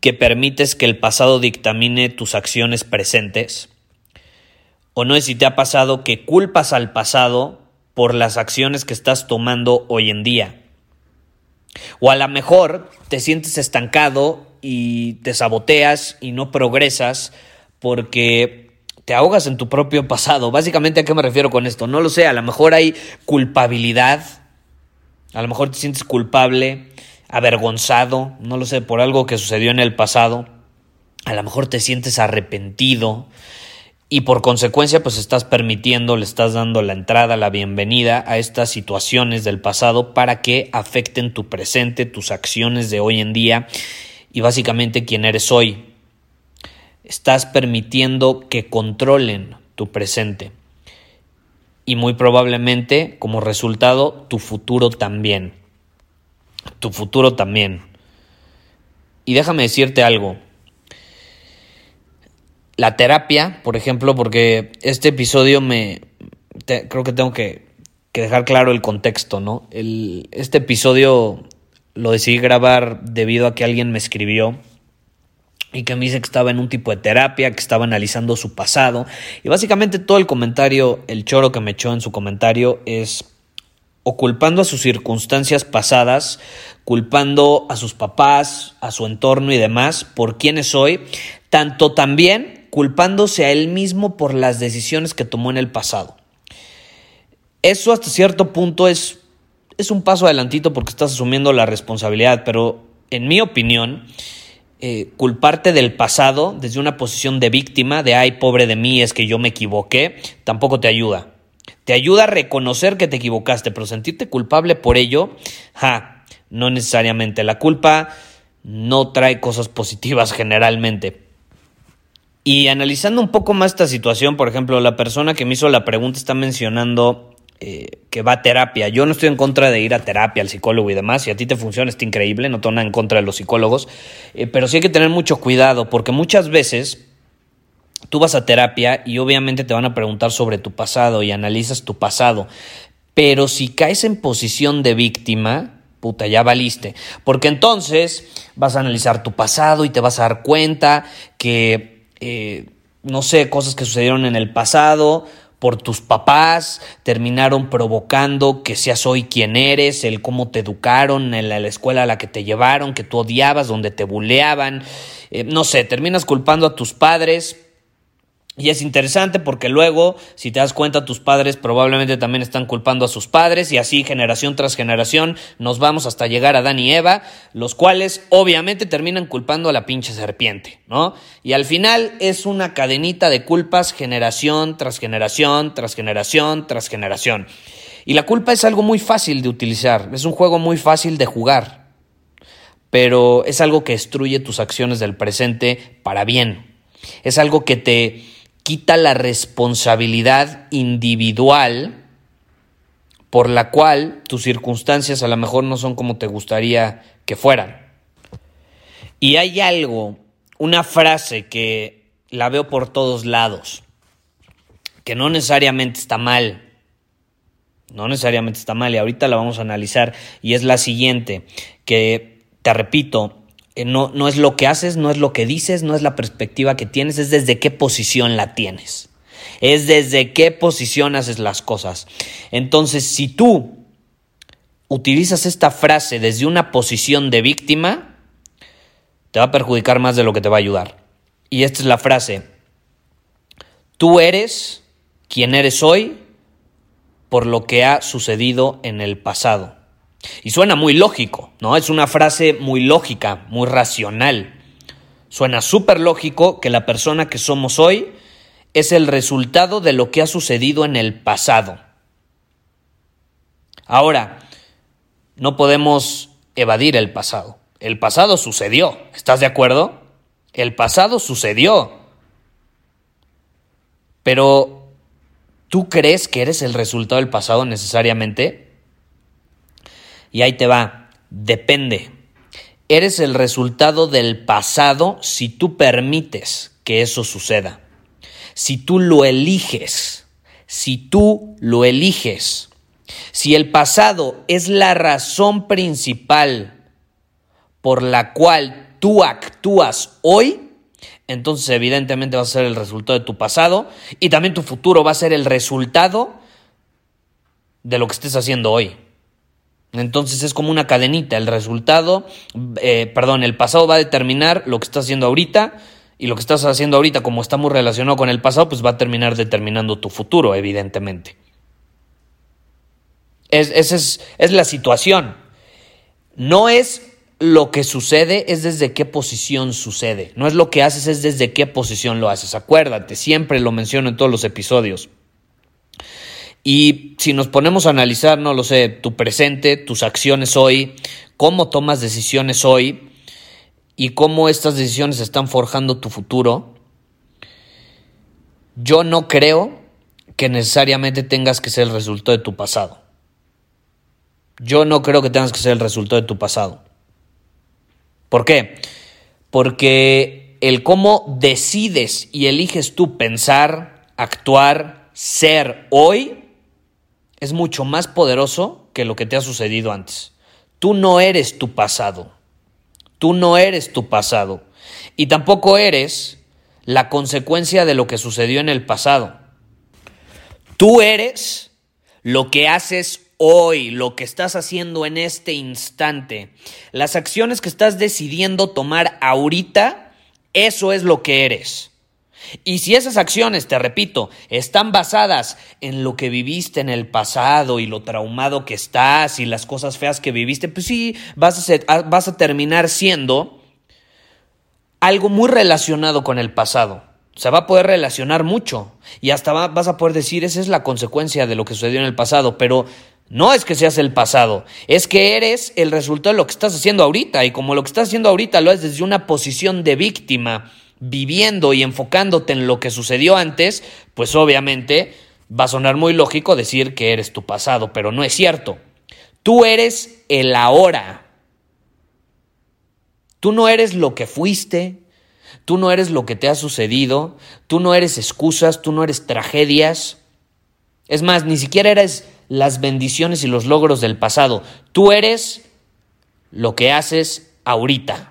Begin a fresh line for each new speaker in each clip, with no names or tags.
que permites que el pasado dictamine tus acciones presentes? ¿O no es si te ha pasado que culpas al pasado por las acciones que estás tomando hoy en día? O a lo mejor te sientes estancado y te saboteas y no progresas porque te ahogas en tu propio pasado. Básicamente, ¿a qué me refiero con esto? No lo sé, a lo mejor hay culpabilidad, a lo mejor te sientes culpable avergonzado, no lo sé, por algo que sucedió en el pasado, a lo mejor te sientes arrepentido y por consecuencia pues estás permitiendo, le estás dando la entrada, la bienvenida a estas situaciones del pasado para que afecten tu presente, tus acciones de hoy en día y básicamente quién eres hoy. Estás permitiendo que controlen tu presente y muy probablemente como resultado tu futuro también tu futuro también. Y déjame decirte algo. La terapia, por ejemplo, porque este episodio me... creo que tengo que, dejar claro el contexto, ¿no? El, este episodio lo decidí grabar debido a que alguien me escribió y que me dice que estaba en un tipo de terapia, que estaba analizando su pasado. Y básicamente todo el comentario, el choro que me echó en su comentario es o culpando a sus circunstancias pasadas, culpando a sus papás, a su entorno y demás por quiénes soy, tanto también culpándose a él mismo por las decisiones que tomó en el pasado. Eso hasta cierto punto es, es un paso adelantito porque estás asumiendo la responsabilidad, pero en mi opinión, eh, culparte del pasado desde una posición de víctima, de ay, pobre de mí, es que yo me equivoqué, tampoco te ayuda. Te ayuda a reconocer que te equivocaste, pero sentirte culpable por ello, ja, no necesariamente. La culpa no trae cosas positivas generalmente. Y analizando un poco más esta situación, por ejemplo, la persona que me hizo la pregunta está mencionando eh, que va a terapia. Yo no estoy en contra de ir a terapia, al psicólogo y demás. Si a ti te funciona, está increíble, no tengo nada en contra de los psicólogos. Eh, pero sí hay que tener mucho cuidado, porque muchas veces tú vas a terapia y obviamente te van a preguntar sobre tu pasado y analizas tu pasado. Pero si caes en posición de víctima, puta, ya valiste. Porque entonces vas a analizar tu pasado y te vas a dar cuenta que, eh, no sé, cosas que sucedieron en el pasado por tus papás terminaron provocando que seas hoy quien eres, el cómo te educaron, en la, escuela a la que te llevaron, que tú odiabas, donde te buleaban. Eh, no sé, terminas culpando a tus padres y es interesante porque luego, si te das cuenta, tus padres probablemente también están culpando a sus padres y así generación tras generación nos vamos hasta llegar a Dan y Eva, los cuales obviamente terminan culpando a la pinche serpiente, ¿no? Y al final es una cadenita de culpas generación tras generación, tras generación, tras generación. Y la culpa es algo muy fácil de utilizar, es un juego muy fácil de jugar, pero es algo que destruye tus acciones del presente para bien. Es algo que te quita la responsabilidad individual por la cual tus circunstancias a lo mejor no son como te gustaría que fueran. Y hay algo, una frase que la veo por todos lados, que no necesariamente está mal, no necesariamente está mal y ahorita la vamos a analizar y es la siguiente, que te repito, no, no es lo que haces, no es lo que dices, no es la perspectiva que tienes, es desde qué posición la tienes. Es desde qué posición haces las cosas. Entonces, si tú utilizas esta frase desde una posición de víctima, te va a perjudicar más de lo que te va a ayudar. Y esta es la frase. Tú eres quien eres hoy por lo que ha sucedido en el pasado. Y suena muy lógico, ¿no? Es una frase muy lógica, muy racional. Suena súper lógico que la persona que somos hoy es el resultado de lo que ha sucedido en el pasado. Ahora, no podemos evadir el pasado. El pasado sucedió, ¿estás de acuerdo? El pasado sucedió. Pero, ¿tú crees que eres el resultado del pasado necesariamente? Y ahí te va, depende. Eres el resultado del pasado si tú permites que eso suceda. Si tú lo eliges. Si tú lo eliges. Si el pasado es la razón principal por la cual tú actúas hoy, entonces evidentemente va a ser el resultado de tu pasado y también tu futuro va a ser el resultado de lo que estés haciendo hoy. Entonces es como una cadenita, el resultado, eh, perdón, el pasado va a determinar lo que estás haciendo ahorita y lo que estás haciendo ahorita, como está muy relacionado con el pasado, pues va a terminar determinando tu futuro, evidentemente. esa es, es la situación. No es lo que sucede es desde qué posición sucede. No es lo que haces, es desde qué posición lo haces. Acuérdate, siempre lo menciono en todos los episodios. Y si nos ponemos a analizar, no lo sé, tu presente, tus acciones hoy, cómo tomas decisiones hoy y cómo estas decisiones están forjando tu futuro, yo no creo que necesariamente tengas que ser el resultado de tu pasado. Yo no creo que tengas que ser el resultado de tu pasado. ¿Por qué? Porque el cómo decides y eliges tú pensar, actuar, ser hoy es mucho más poderoso que lo que te ha sucedido antes. Tú no eres tu pasado. Tú no eres tu pasado. Y tampoco eres la consecuencia de lo que sucedió en el pasado. Tú eres lo que haces hoy, lo que estás haciendo en este instante, las acciones que estás decidiendo tomar ahorita, eso es lo que eres. Y si esas acciones, te repito, están basadas en lo que viviste en el pasado y lo traumado que estás y las cosas feas que viviste, pues sí, vas a, vas a terminar siendo algo muy relacionado con el pasado. Se va a poder relacionar mucho y hasta vas a poder decir, esa es la consecuencia de lo que sucedió en el pasado, pero no es que seas el pasado, es que eres el resultado de lo que estás haciendo ahorita y como lo que estás haciendo ahorita lo es desde una posición de víctima, viviendo y enfocándote en lo que sucedió antes, pues obviamente va a sonar muy lógico decir que eres tu pasado, pero no es cierto. Tú eres el ahora. Tú no eres lo que fuiste, tú no eres lo que te ha sucedido, tú no eres excusas, tú no eres tragedias. Es más, ni siquiera eres las bendiciones y los logros del pasado. Tú eres lo que haces ahorita.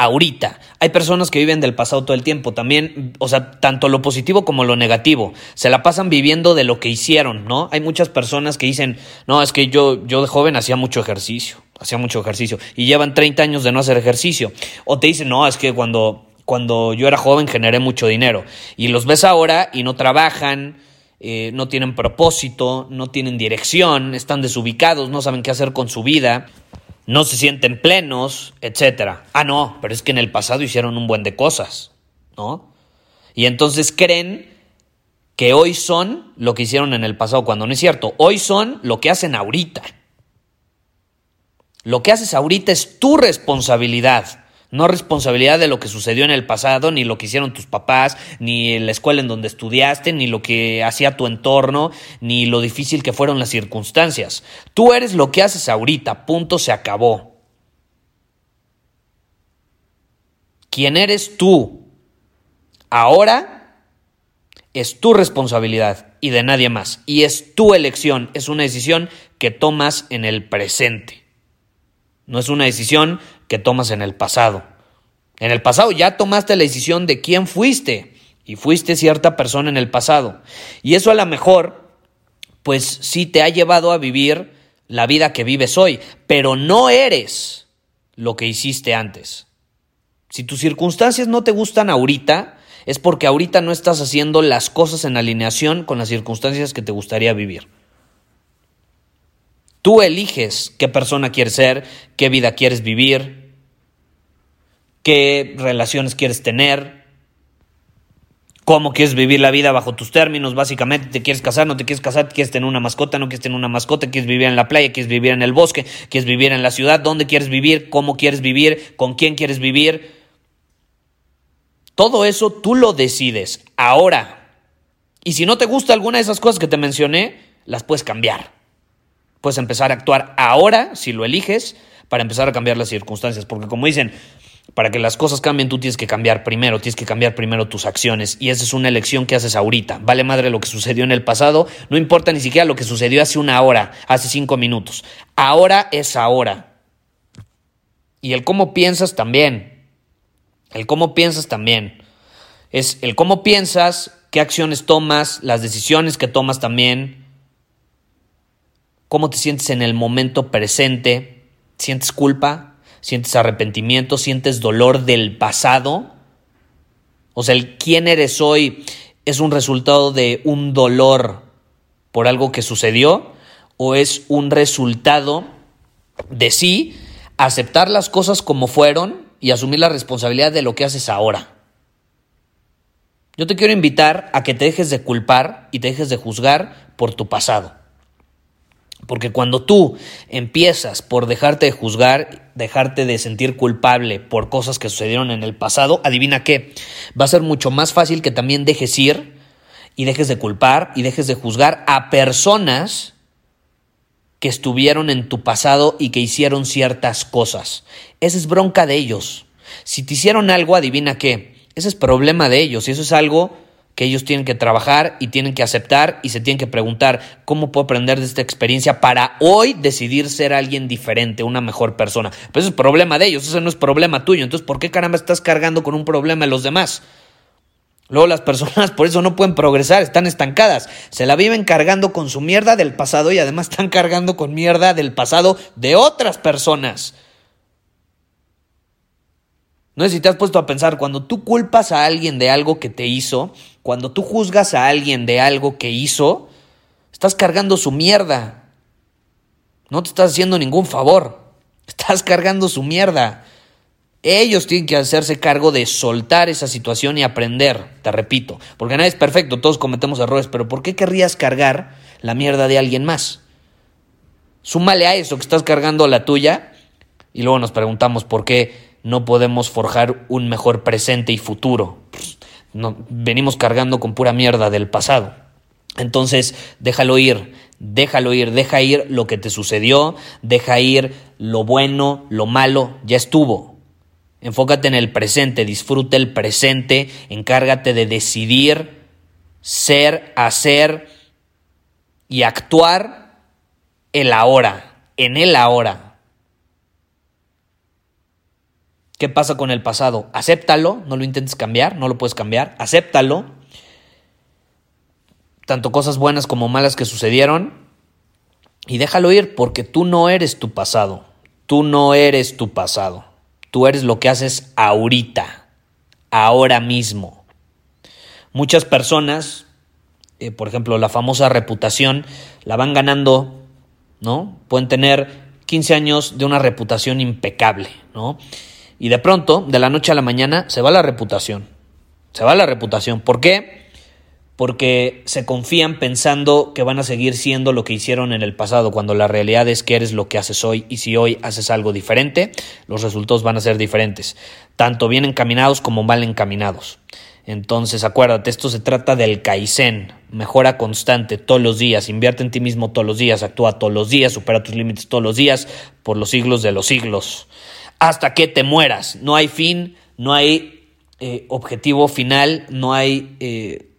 Ahorita. Hay personas que viven del pasado todo el tiempo, también, o sea, tanto lo positivo como lo negativo. Se la pasan viviendo de lo que hicieron, ¿no? Hay muchas personas que dicen, no, es que yo, yo de joven hacía mucho ejercicio, hacía mucho ejercicio, y llevan 30 años de no hacer ejercicio. O te dicen, no, es que cuando, cuando yo era joven generé mucho dinero. Y los ves ahora y no trabajan, eh, no tienen propósito, no tienen dirección, están desubicados, no saben qué hacer con su vida, no se sienten plenos, etc. Ah, no, pero es que en el pasado hicieron un buen de cosas, ¿no? Y entonces creen que hoy son lo que hicieron en el pasado, cuando no es cierto. Hoy son lo que hacen ahorita. Lo que haces ahorita es tu responsabilidad no responsabilidad de lo que sucedió en el pasado, ni lo que hicieron tus papás, ni la escuela en donde estudiaste, ni lo que hacía tu entorno, ni lo difícil que fueron las circunstancias. Tú eres lo que haces ahorita, punto, se acabó. ¿Quién eres tú? Ahora es tu responsabilidad y de nadie más. Y es tu elección, es una decisión que tomas en el presente. No es una decisión que tomas en el pasado. En el pasado ya tomaste la decisión de quién fuiste y fuiste cierta persona en el pasado. Y eso a lo mejor, pues sí te ha llevado a vivir la vida que vives hoy, pero no eres lo que hiciste antes. Si tus circunstancias no te gustan ahorita, es porque ahorita no estás haciendo las cosas en alineación con las circunstancias que te gustaría vivir. Tú eliges qué persona quieres ser, qué vida quieres vivir, qué relaciones quieres tener, cómo quieres vivir la vida bajo tus términos, básicamente, te quieres casar, no te quieres casar, quieres tener una mascota, no quieres tener una mascota, quieres vivir en la playa, quieres vivir en el bosque, quieres vivir en la ciudad, dónde quieres vivir, cómo quieres vivir, con quién quieres vivir. Todo eso tú lo decides ahora. Y si no te gusta alguna de esas cosas que te mencioné, las puedes cambiar. Puedes empezar a actuar ahora, si lo eliges, para empezar a cambiar las circunstancias. Porque como dicen, para que las cosas cambien, tú tienes que cambiar primero, tienes que cambiar primero tus acciones. Y esa es una elección que haces ahorita. Vale madre lo que sucedió en el pasado, no importa ni siquiera lo que sucedió hace una hora, hace cinco minutos. Ahora es ahora. Y el cómo piensas también. El cómo piensas también. Es el cómo piensas, qué acciones tomas, las decisiones que tomas también. Cómo te sientes en el momento presente. ¿Sientes culpa? Sientes arrepentimiento, sientes dolor del pasado. O sea, el quién eres hoy es un resultado de un dolor por algo que sucedió o es un resultado de sí aceptar las cosas como fueron y asumir la responsabilidad de lo que haces ahora. Yo te quiero invitar a que te dejes de culpar y te dejes de juzgar por tu pasado. Porque cuando tú empiezas por dejarte de juzgar, dejarte de sentir culpable por cosas que sucedieron en el pasado, adivina qué, va a ser mucho más fácil que también dejes ir y dejes de culpar y dejes de juzgar a personas que estuvieron en tu pasado y que hicieron ciertas cosas. Esa es bronca de ellos. Si te hicieron algo, adivina qué, ese es problema de ellos y eso es algo que ellos tienen que trabajar y tienen que aceptar y se tienen que preguntar cómo puedo aprender de esta experiencia para hoy decidir ser alguien diferente, una mejor persona. Pero ese es problema de ellos, ese no es problema tuyo. Entonces, ¿por qué caramba estás cargando con un problema de los demás? Luego las personas por eso no pueden progresar, están estancadas. Se la viven cargando con su mierda del pasado y además están cargando con mierda del pasado de otras personas. No sé si te has puesto a pensar, cuando tú culpas a alguien de algo que te hizo, cuando tú juzgas a alguien de algo que hizo, estás cargando su mierda. No te estás haciendo ningún favor. Estás cargando su mierda. Ellos tienen que hacerse cargo de soltar esa situación y aprender, te repito. Porque nadie es perfecto, todos cometemos errores, pero ¿por qué querrías cargar la mierda de alguien más? Súmale a eso que estás cargando la tuya y luego nos preguntamos por qué no podemos forjar un mejor presente y futuro. Venimos cargando con pura mierda del pasado. Entonces, déjalo ir, déjalo ir, deja ir lo que te sucedió, deja ir lo bueno, lo malo, ya estuvo. Enfócate en el presente, disfruta el presente, encárgate de decidir, ser, hacer y actuar el ahora, en el ahora. ¿Qué pasa con el pasado? Acéptalo, no lo intentes cambiar, no lo puedes cambiar, acéptalo. Tanto cosas buenas como malas que sucedieron. Y déjalo ir porque tú no eres tu pasado. Tú no eres tu pasado. Tú eres lo que haces ahorita, ahora mismo. Muchas personas, eh, por ejemplo, la famosa reputación, la van ganando, ¿no? Pueden tener 15 años de una reputación impecable, ¿no? Y de pronto, de la noche a la mañana, se va la reputación. Se va la reputación. ¿Por qué? Porque se confían pensando que van a seguir siendo lo que hicieron en el pasado, cuando la realidad es que eres lo que haces hoy y si hoy haces algo diferente, los resultados van a ser diferentes, tanto bien encaminados como mal encaminados. Entonces, acuérdate, esto se trata del Kaizen, mejora constante todos los días, invierte en ti mismo todos los días, actúa todos los días, supera tus límites todos los días, por los siglos de los siglos hasta que te mueras. No hay fin, no hay eh, objetivo final, no hay eh,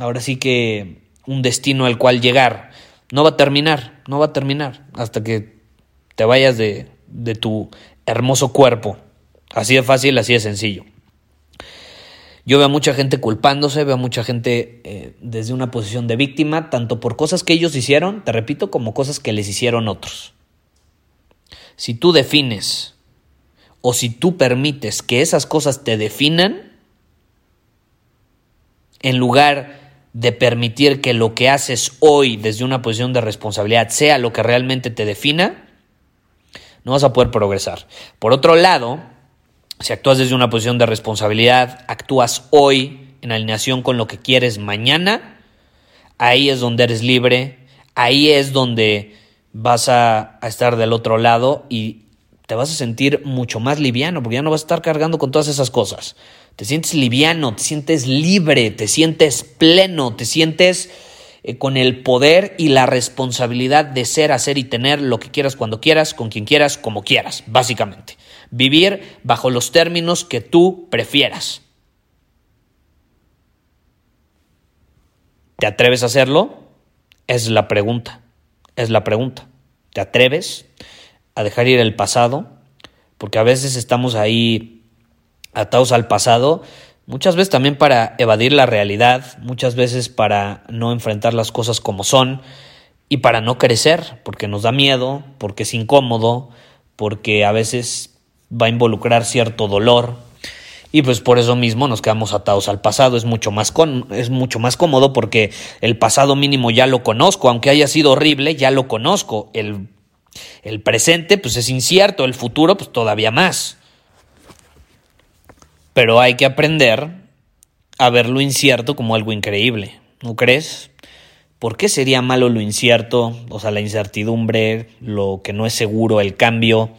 ahora sí que un destino al cual llegar. No va a terminar, no va a terminar hasta que te vayas de, de tu hermoso cuerpo. Así de fácil, así de sencillo. Yo veo a mucha gente culpándose, veo a mucha gente eh, desde una posición de víctima, tanto por cosas que ellos hicieron, te repito, como cosas que les hicieron otros. Si tú defines o si tú permites que esas cosas te definan, en lugar de permitir que lo que haces hoy desde una posición de responsabilidad sea lo que realmente te defina, no vas a poder progresar. Por otro lado, si actúas desde una posición de responsabilidad, actúas hoy en alineación con lo que quieres mañana, ahí es donde eres libre, ahí es donde vas a, estar del otro lado y te vas a sentir mucho más liviano, porque ya no vas a estar cargando con todas esas cosas. Te sientes liviano, te sientes libre, te sientes pleno, te sientes eh, con el poder y la responsabilidad de ser, hacer y tener lo que quieras cuando quieras, con quien quieras, como quieras, básicamente. Vivir bajo los términos que tú prefieras. ¿Te atreves a hacerlo? Es la pregunta. Es la pregunta. ¿Te atreves a dejar ir el pasado? Porque a veces estamos ahí atados al pasado, muchas veces también para evadir la realidad, muchas veces para no enfrentar las cosas como son y para no crecer, porque nos da miedo, porque es incómodo, porque a veces va a involucrar cierto dolor. Y pues por eso mismo nos quedamos atados al pasado. Es mucho más, con, es mucho más cómodo porque el pasado mínimo ya lo conozco. Aunque haya sido horrible, ya lo conozco. El, el presente pues es incierto. El futuro pues todavía más. Pero hay que aprender a ver lo incierto como algo increíble, ¿no crees? ¿Por qué sería malo lo incierto, o sea, la incertidumbre, lo que no es seguro, el cambio?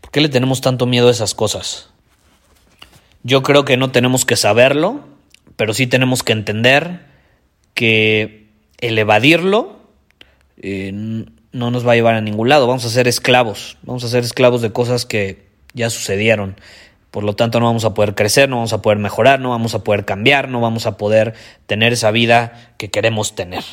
¿Por qué le tenemos tanto miedo a esas cosas? Yo creo que no tenemos que saberlo, pero sí tenemos que entender que el evadirlo eh, no nos va a llevar a ningún lado. Vamos a ser esclavos, vamos a ser esclavos de cosas que ya sucedieron. Por lo tanto, no vamos a poder crecer, no vamos a poder mejorar, no vamos a poder cambiar, no vamos a poder tener esa vida que queremos tener.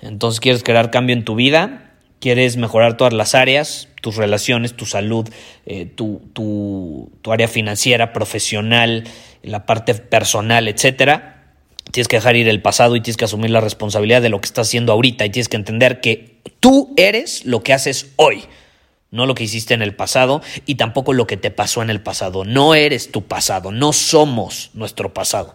Entonces, ¿quieres crear cambio en tu vida? ¿Quieres mejorar todas las áreas? Tus relaciones, tu salud, eh, tu, tu, tu área financiera, profesional, la parte personal, etcétera tienes que dejar ir el pasado y tienes que asumir la responsabilidad de lo que estás haciendo ahorita y tienes que entender que tú eres lo que haces hoy no lo que hiciste en el pasado y tampoco lo que te pasó en el pasado. No eres tu pasado, no somos nuestro pasado.